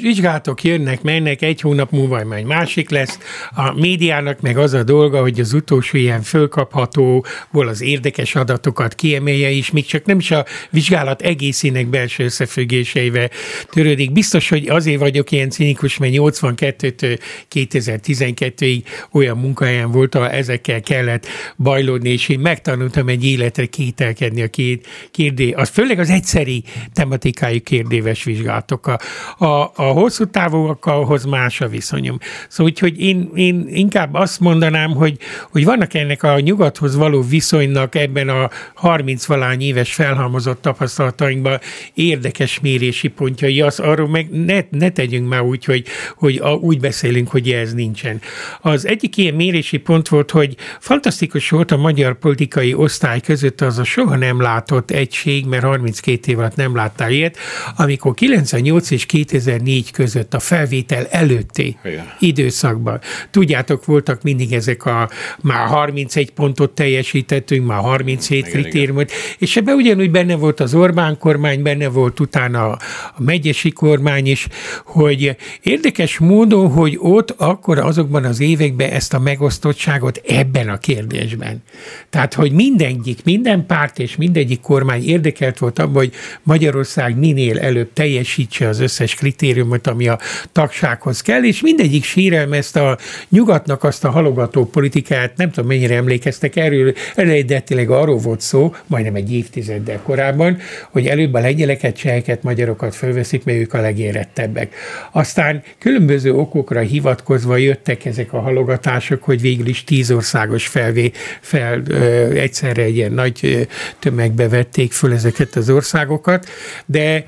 Vizsgálatok jönnek, mennek, egy hónap múlva majd másik lesz. A médiának meg az a dolga, hogy az utolsó ilyen fölkaphatóból az érdekes adatokat kiemelje is, még csak nem is a vizsgálat egészének belső összefüggéseivel törődik. Biztos, hogy azért vagyok ilyen cinikus, mert 82-től 2012-ig olyan munkahelyen volt, ahol ezekkel kellett bajlódni, és én megtanultam egy életre kétel viselkedni a két kérdé, az főleg az egyszeri tematikájú kérdéves vizsgálatok. A, a, a hosszú távúakhoz más a viszonyom. Szóval úgyhogy én, én inkább azt mondanám, hogy, hogy vannak ennek a nyugathoz való viszonynak ebben a 30 valány éves felhalmozott tapasztalatainkban érdekes mérési pontjai, az arról meg ne, ne tegyünk már úgy, hogy, hogy a, úgy beszélünk, hogy ez nincsen. Az egyik ilyen mérési pont volt, hogy fantasztikus volt a magyar politikai osztály között az a soha soha nem látott egység, mert 32 év alatt nem láttál ilyet, amikor 98 és 2004 között a felvétel előtti Igen. időszakban, tudjátok, voltak mindig ezek a már 31 pontot teljesítettünk, már 37 kritériumot, és ebben ugyanúgy benne volt az Orbán kormány, benne volt utána a, a megyesi kormány is, hogy érdekes módon, hogy ott akkor azokban az években ezt a megosztottságot ebben a kérdésben. Tehát, hogy mindegyik, minden párt és mindegyik kormány érdekelt volt abban, hogy Magyarország minél előbb teljesítse az összes kritériumot, ami a tagsághoz kell, és mindegyik sírelmezt a nyugatnak azt a halogató politikát, nem tudom mennyire emlékeztek erről, eredetileg arról volt szó, majdnem egy évtizeddel korábban, hogy előbb a lengyeleket, cseheket, magyarokat fölveszik, mert ők a legérettebbek. Aztán különböző okokra hivatkozva jöttek ezek a halogatások, hogy végül is tíz országos felvé, fel ö, egyszerre egy ilyen nagy tömegbe vették föl ezeket az országokat, de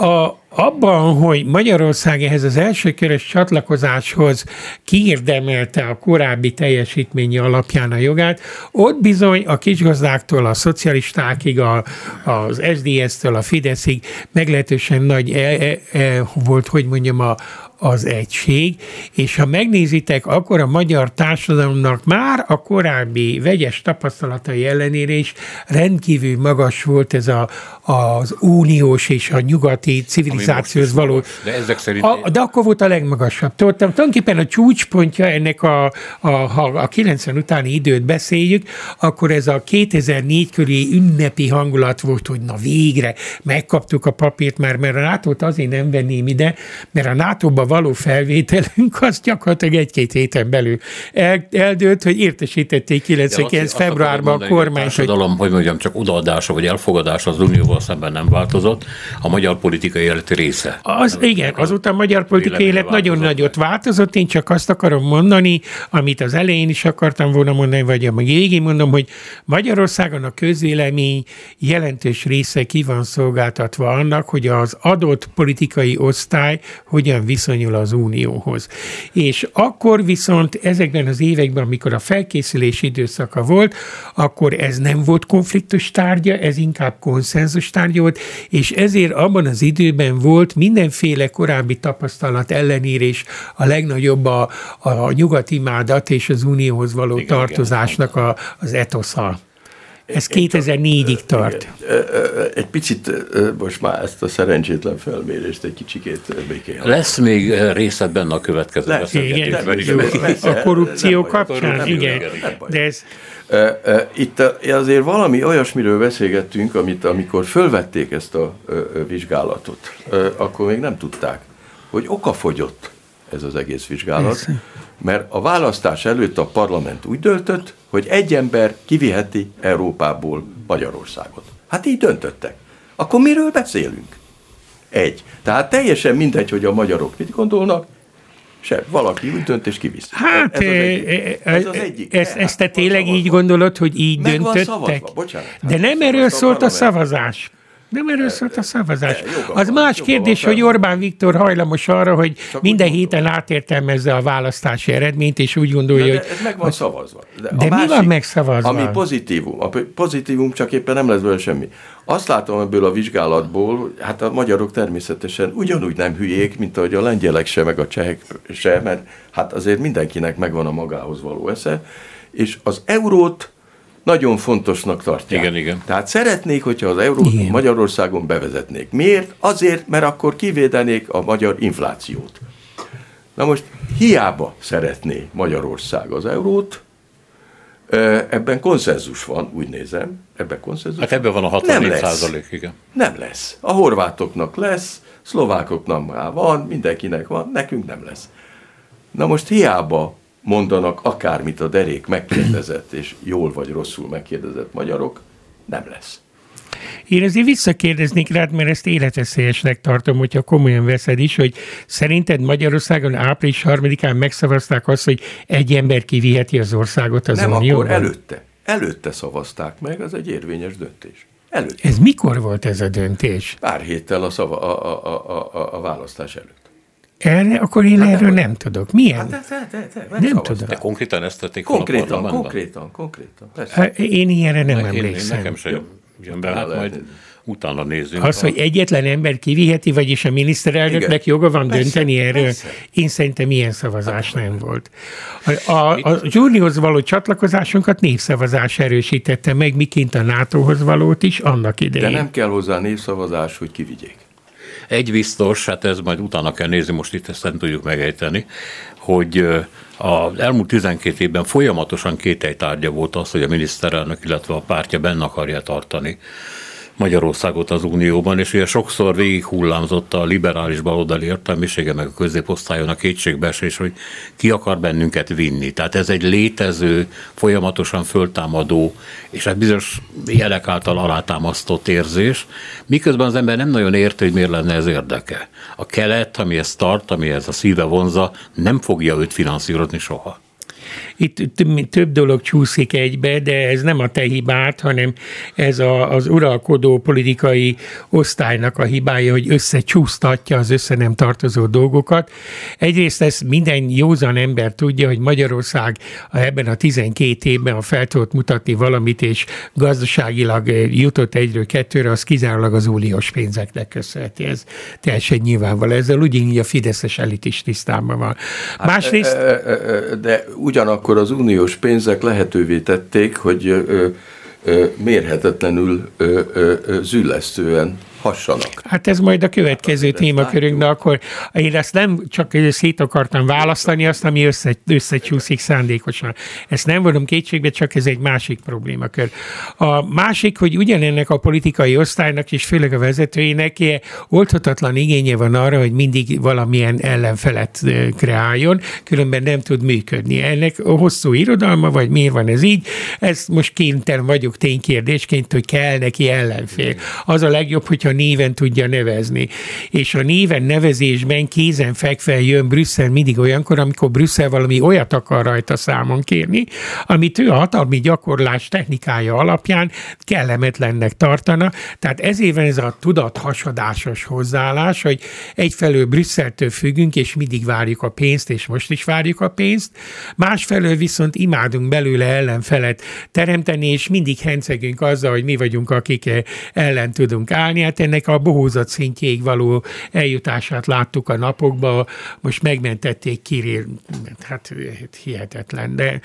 a, abban, hogy Magyarország ehhez az első körös csatlakozáshoz kiérdemelte a korábbi teljesítményi alapján a jogát, ott bizony a kisgazdáktól a szocialistákig, a, az SDS-től a Fideszig meglehetősen nagy e, e, e, volt, hogy mondjam, a, az egység, és ha megnézitek, akkor a magyar társadalomnak már a korábbi vegyes tapasztalatai ellenére is rendkívül magas volt ez a, az uniós és a nyugati civilizációhoz való. De ezek szerint... A, de akkor volt a legmagasabb. Tudtam, tulajdonképpen a csúcspontja ennek a, a, ha a 90 utáni időt beszéljük, akkor ez a 2004 köré ünnepi hangulat volt, hogy na végre megkaptuk a papírt, mert, mert a nato azért nem venném ide, mert a nato való felvételünk az gyakorlatilag egy-két héten belül el, eldőlt, hogy értesítették 99 februárban a kormányt. A hogy... hogy mondjam, csak odaadása vagy elfogadása az unióval szemben nem változott, a magyar politikai élet része. Az, nem, igen, azután a magyar politikai élet nagyon nagyot változott, én csak azt akarom mondani, amit az elején is akartam volna mondani, vagy a végén mondom, hogy Magyarországon a közvélemény jelentős része ki van szolgáltatva annak, hogy az adott politikai osztály hogyan viszonyul viszonyul az Unióhoz. És akkor viszont ezekben az években, amikor a felkészülés időszaka volt, akkor ez nem volt konfliktus tárgya, ez inkább konszenzus tárgya volt, és ezért abban az időben volt mindenféle korábbi tapasztalat ellenére is a legnagyobb a, a nyugati imádat és az Unióhoz való igen, tartozásnak igen. A, az etosza. Ez 2004-ig tart. Egy picit most már ezt a szerencsétlen felmérést egy kicsikét békén. Lesz még részlet benne a következő beszélgetésben. A korrupció kapcsán, igen. De ez... Itt azért valami olyasmiről beszélgettünk, amit amikor fölvették ezt a vizsgálatot, akkor még nem tudták, hogy okafogyott ez az egész vizsgálat. Persze mert a választás előtt a parlament úgy döntött, hogy egy ember kiviheti Európából Magyarországot. Hát így döntöttek. Akkor miről beszélünk? Egy. Tehát teljesen mindegy, hogy a magyarok mit gondolnak, se, valaki úgy dönt és kivisz. Hát, ez az egyik. Ez az egyik. Ezt, ezt te tényleg így gondolod, hogy így Meg döntöttek? Bocsánat, De nem erről szólt a szavazás. Nem erről szólt a szavazás. Az van, más kérdés, hogy Orbán Viktor hajlamos arra, hogy Csak minden héten átértelmezze a választási eredményt, és úgy gondolja, de, de hogy... ez meg van szavazva. De, de mi másik, van megszavazva? Ami pozitívum. A pozitívum csak éppen nem lesz belőle semmi. Azt látom ebből a vizsgálatból, hát a magyarok természetesen ugyanúgy nem hülyék, mint ahogy a lengyelek se, meg a csehek se, mert hát azért mindenkinek megvan a magához való esze, és az eurót nagyon fontosnak tartják. Igen, igen. Tehát szeretnék, hogyha az eurót igen. Magyarországon bevezetnék. Miért? Azért, mert akkor kivédenék a magyar inflációt. Na most hiába szeretné Magyarország az eurót, ebben konszenzus van, úgy nézem, ebben konszenzus. Hát ebben van a 64 százalék, igen. Nem lesz. A horvátoknak lesz, szlovákoknak már van, mindenkinek van, nekünk nem lesz. Na most hiába mondanak akármit a derék megkérdezett, és jól vagy rosszul megkérdezett magyarok, nem lesz. Én azért visszakérdeznék rád, mert ezt életveszélyesnek tartom, hogyha komolyan veszed is, hogy szerinted Magyarországon április 3-án megszavazták azt, hogy egy ember kiviheti az országot az Nem, Unióban? akkor előtte. Előtte szavazták meg, az egy érvényes döntés. Előtte. Ez mikor volt ez a döntés? Pár héttel a, szava, a, a, a, a, a választás előtt. Erre, akkor én hát erről nem tudok. Milyen? Hát de, de, de, de, nem tudom. De konkrétan ezt tették Konkrétan, konkrétan, konkrétan. Persze. Hát én ilyenre nem emlékszem. Én, nekem sem jön be, hát majd utána nézzünk. Az, a... hogy egyetlen ember kiviheti, vagyis a miniszterelnöknek joga van persze, dönteni erről, persze. én szerintem ilyen szavazás hát, nem volt. A, a, a Zsúrnihoz való csatlakozásunkat népszavazás erősítette meg, miként a NATO-hoz valót is annak idején. De nem kell hozzá népszavazás, hogy kivigyék. Egy biztos, hát ez majd utána kell nézni, most itt ezt nem tudjuk megejteni, hogy az elmúlt 12 évben folyamatosan kételytárgya volt az, hogy a miniszterelnök, illetve a pártja benne akarja tartani Magyarországot az Unióban, és ugye sokszor végig hullámzott a liberális baloldali értelmisége, meg a középosztályon a kétségbeesés, hogy ki akar bennünket vinni. Tehát ez egy létező, folyamatosan föltámadó, és egy bizonyos jelek által alátámasztott érzés, miközben az ember nem nagyon érti, hogy miért lenne ez érdeke. A kelet, ami ezt tart, ami ez a szíve vonza, nem fogja őt finanszírozni soha itt több dolog csúszik egybe, de ez nem a te hibád, hanem ez a, az uralkodó politikai osztálynak a hibája, hogy összecsúsztatja az össze nem tartozó dolgokat. Egyrészt ezt minden józan ember tudja, hogy Magyarország ebben a 12 évben, a fel tudott mutatni valamit, és gazdaságilag jutott egyről kettőre, az kizárólag az uniós pénzeknek köszönheti. Ez teljesen nyilvánvaló. Ezzel ugyanígy a Fideszes elit is tisztában van. Hát, Másrészt... De ugyanakkor akkor az uniós pénzek lehetővé tették, hogy mérhetetlenül züllesztően hassanak. Hát ez majd a következő hát, témakörünk, de akkor én ezt nem csak szét akartam választani, azt, ami össze, összecsúszik szándékosan. Ezt nem vonom kétségbe, csak ez egy másik problémakör. A másik, hogy ugyanennek a politikai osztálynak, és főleg a vezetőinek oldhatatlan igénye van arra, hogy mindig valamilyen ellenfelet kreáljon, különben nem tud működni. Ennek a hosszú irodalma, vagy miért van ez így, ezt most kénytelen vagyok ténykérdésként, hogy kell neki ellenfél. Az a legjobb, hogyha a néven tudja nevezni. És a néven nevezésben kézen fekve jön Brüsszel mindig olyankor, amikor Brüsszel valami olyat akar rajta számon kérni, amit ő a hatalmi gyakorlás technikája alapján kellemetlennek tartana. Tehát ezért van ez a tudathasadásos hozzáállás, hogy egyfelől Brüsszeltől függünk, és mindig várjuk a pénzt, és most is várjuk a pénzt, másfelől viszont imádunk belőle ellenfelet teremteni, és mindig hencegünk azzal, hogy mi vagyunk, akik ellen tudunk állni. Hát ennek a bohózat szintjéig való eljutását láttuk a napokban, most megmentették Kirill, hát hihetetlen, de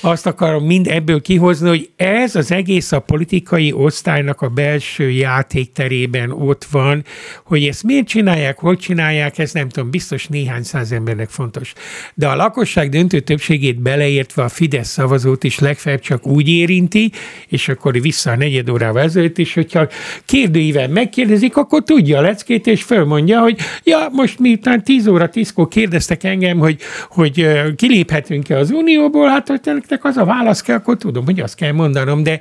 azt akarom mind ebből kihozni, hogy ez az egész a politikai osztálynak a belső játékterében ott van, hogy ezt miért csinálják, hogy csinálják, ez nem tudom, biztos néhány száz embernek fontos. De a lakosság döntő többségét beleértve a Fidesz szavazót is legfeljebb csak úgy érinti, és akkor vissza a negyed órával ezelőtt is, hogyha kérdőível megkérdezik, akkor tudja a leckét, és fölmondja, hogy ja, most miután 10 óra 10 kérdeztek engem, hogy, hogy kiléphetünk-e az Unióból, hát hogy nektek az a válasz kell, akkor tudom, hogy azt kell mondanom, de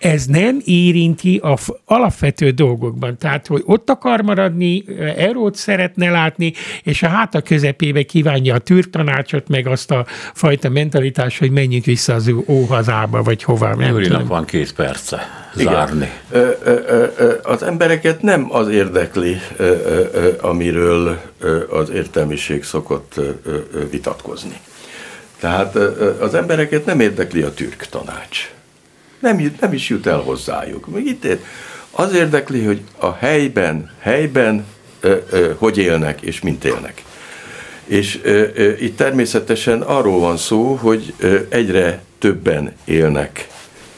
ez nem érinti a alapvető dolgokban. Tehát, hogy ott akar maradni, erót szeretne látni, és a háta közepébe kívánja a tűrtanácsot, meg azt a fajta mentalitást, hogy menjünk vissza az óhazába, vagy hova. Nem van két perce. Zárni. Az embereket nem az érdekli, amiről az értelmiség szokott vitatkozni. Tehát az embereket nem érdekli a türk tanács. Nem, nem is jut el hozzájuk. Még itt az érdekli, hogy a helyben, helyben hogy élnek és mint élnek. És itt természetesen arról van szó, hogy egyre többen élnek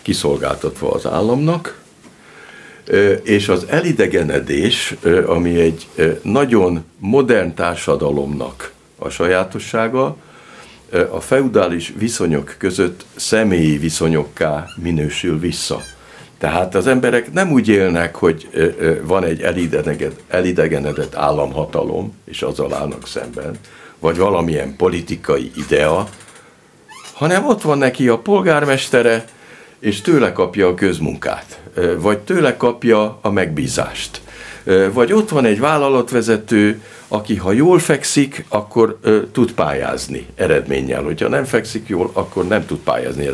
kiszolgáltatva az államnak, és az elidegenedés, ami egy nagyon modern társadalomnak a sajátossága, a feudális viszonyok között személyi viszonyokká minősül vissza. Tehát az emberek nem úgy élnek, hogy van egy elidegenedett államhatalom, és azzal állnak szemben, vagy valamilyen politikai idea, hanem ott van neki a polgármestere, és tőle kapja a közmunkát, vagy tőle kapja a megbízást. Vagy ott van egy vállalatvezető, aki ha jól fekszik, akkor tud pályázni eredménnyel. Hogyha nem fekszik jól, akkor nem tud pályázni.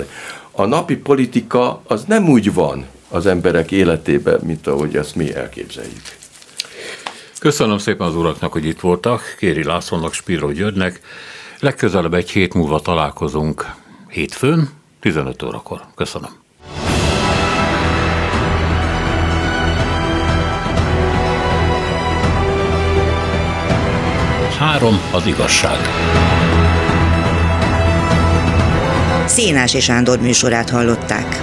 A napi politika az nem úgy van az emberek életében, mint ahogy ezt mi elképzeljük. Köszönöm szépen az uraknak, hogy itt voltak, Kéri Lászlónak, Spiro Györgynek. Legközelebb egy hét múlva találkozunk hétfőn, 15 órakor. Köszönöm. Három az igazság. Szénás és Sándor műsorát hallották.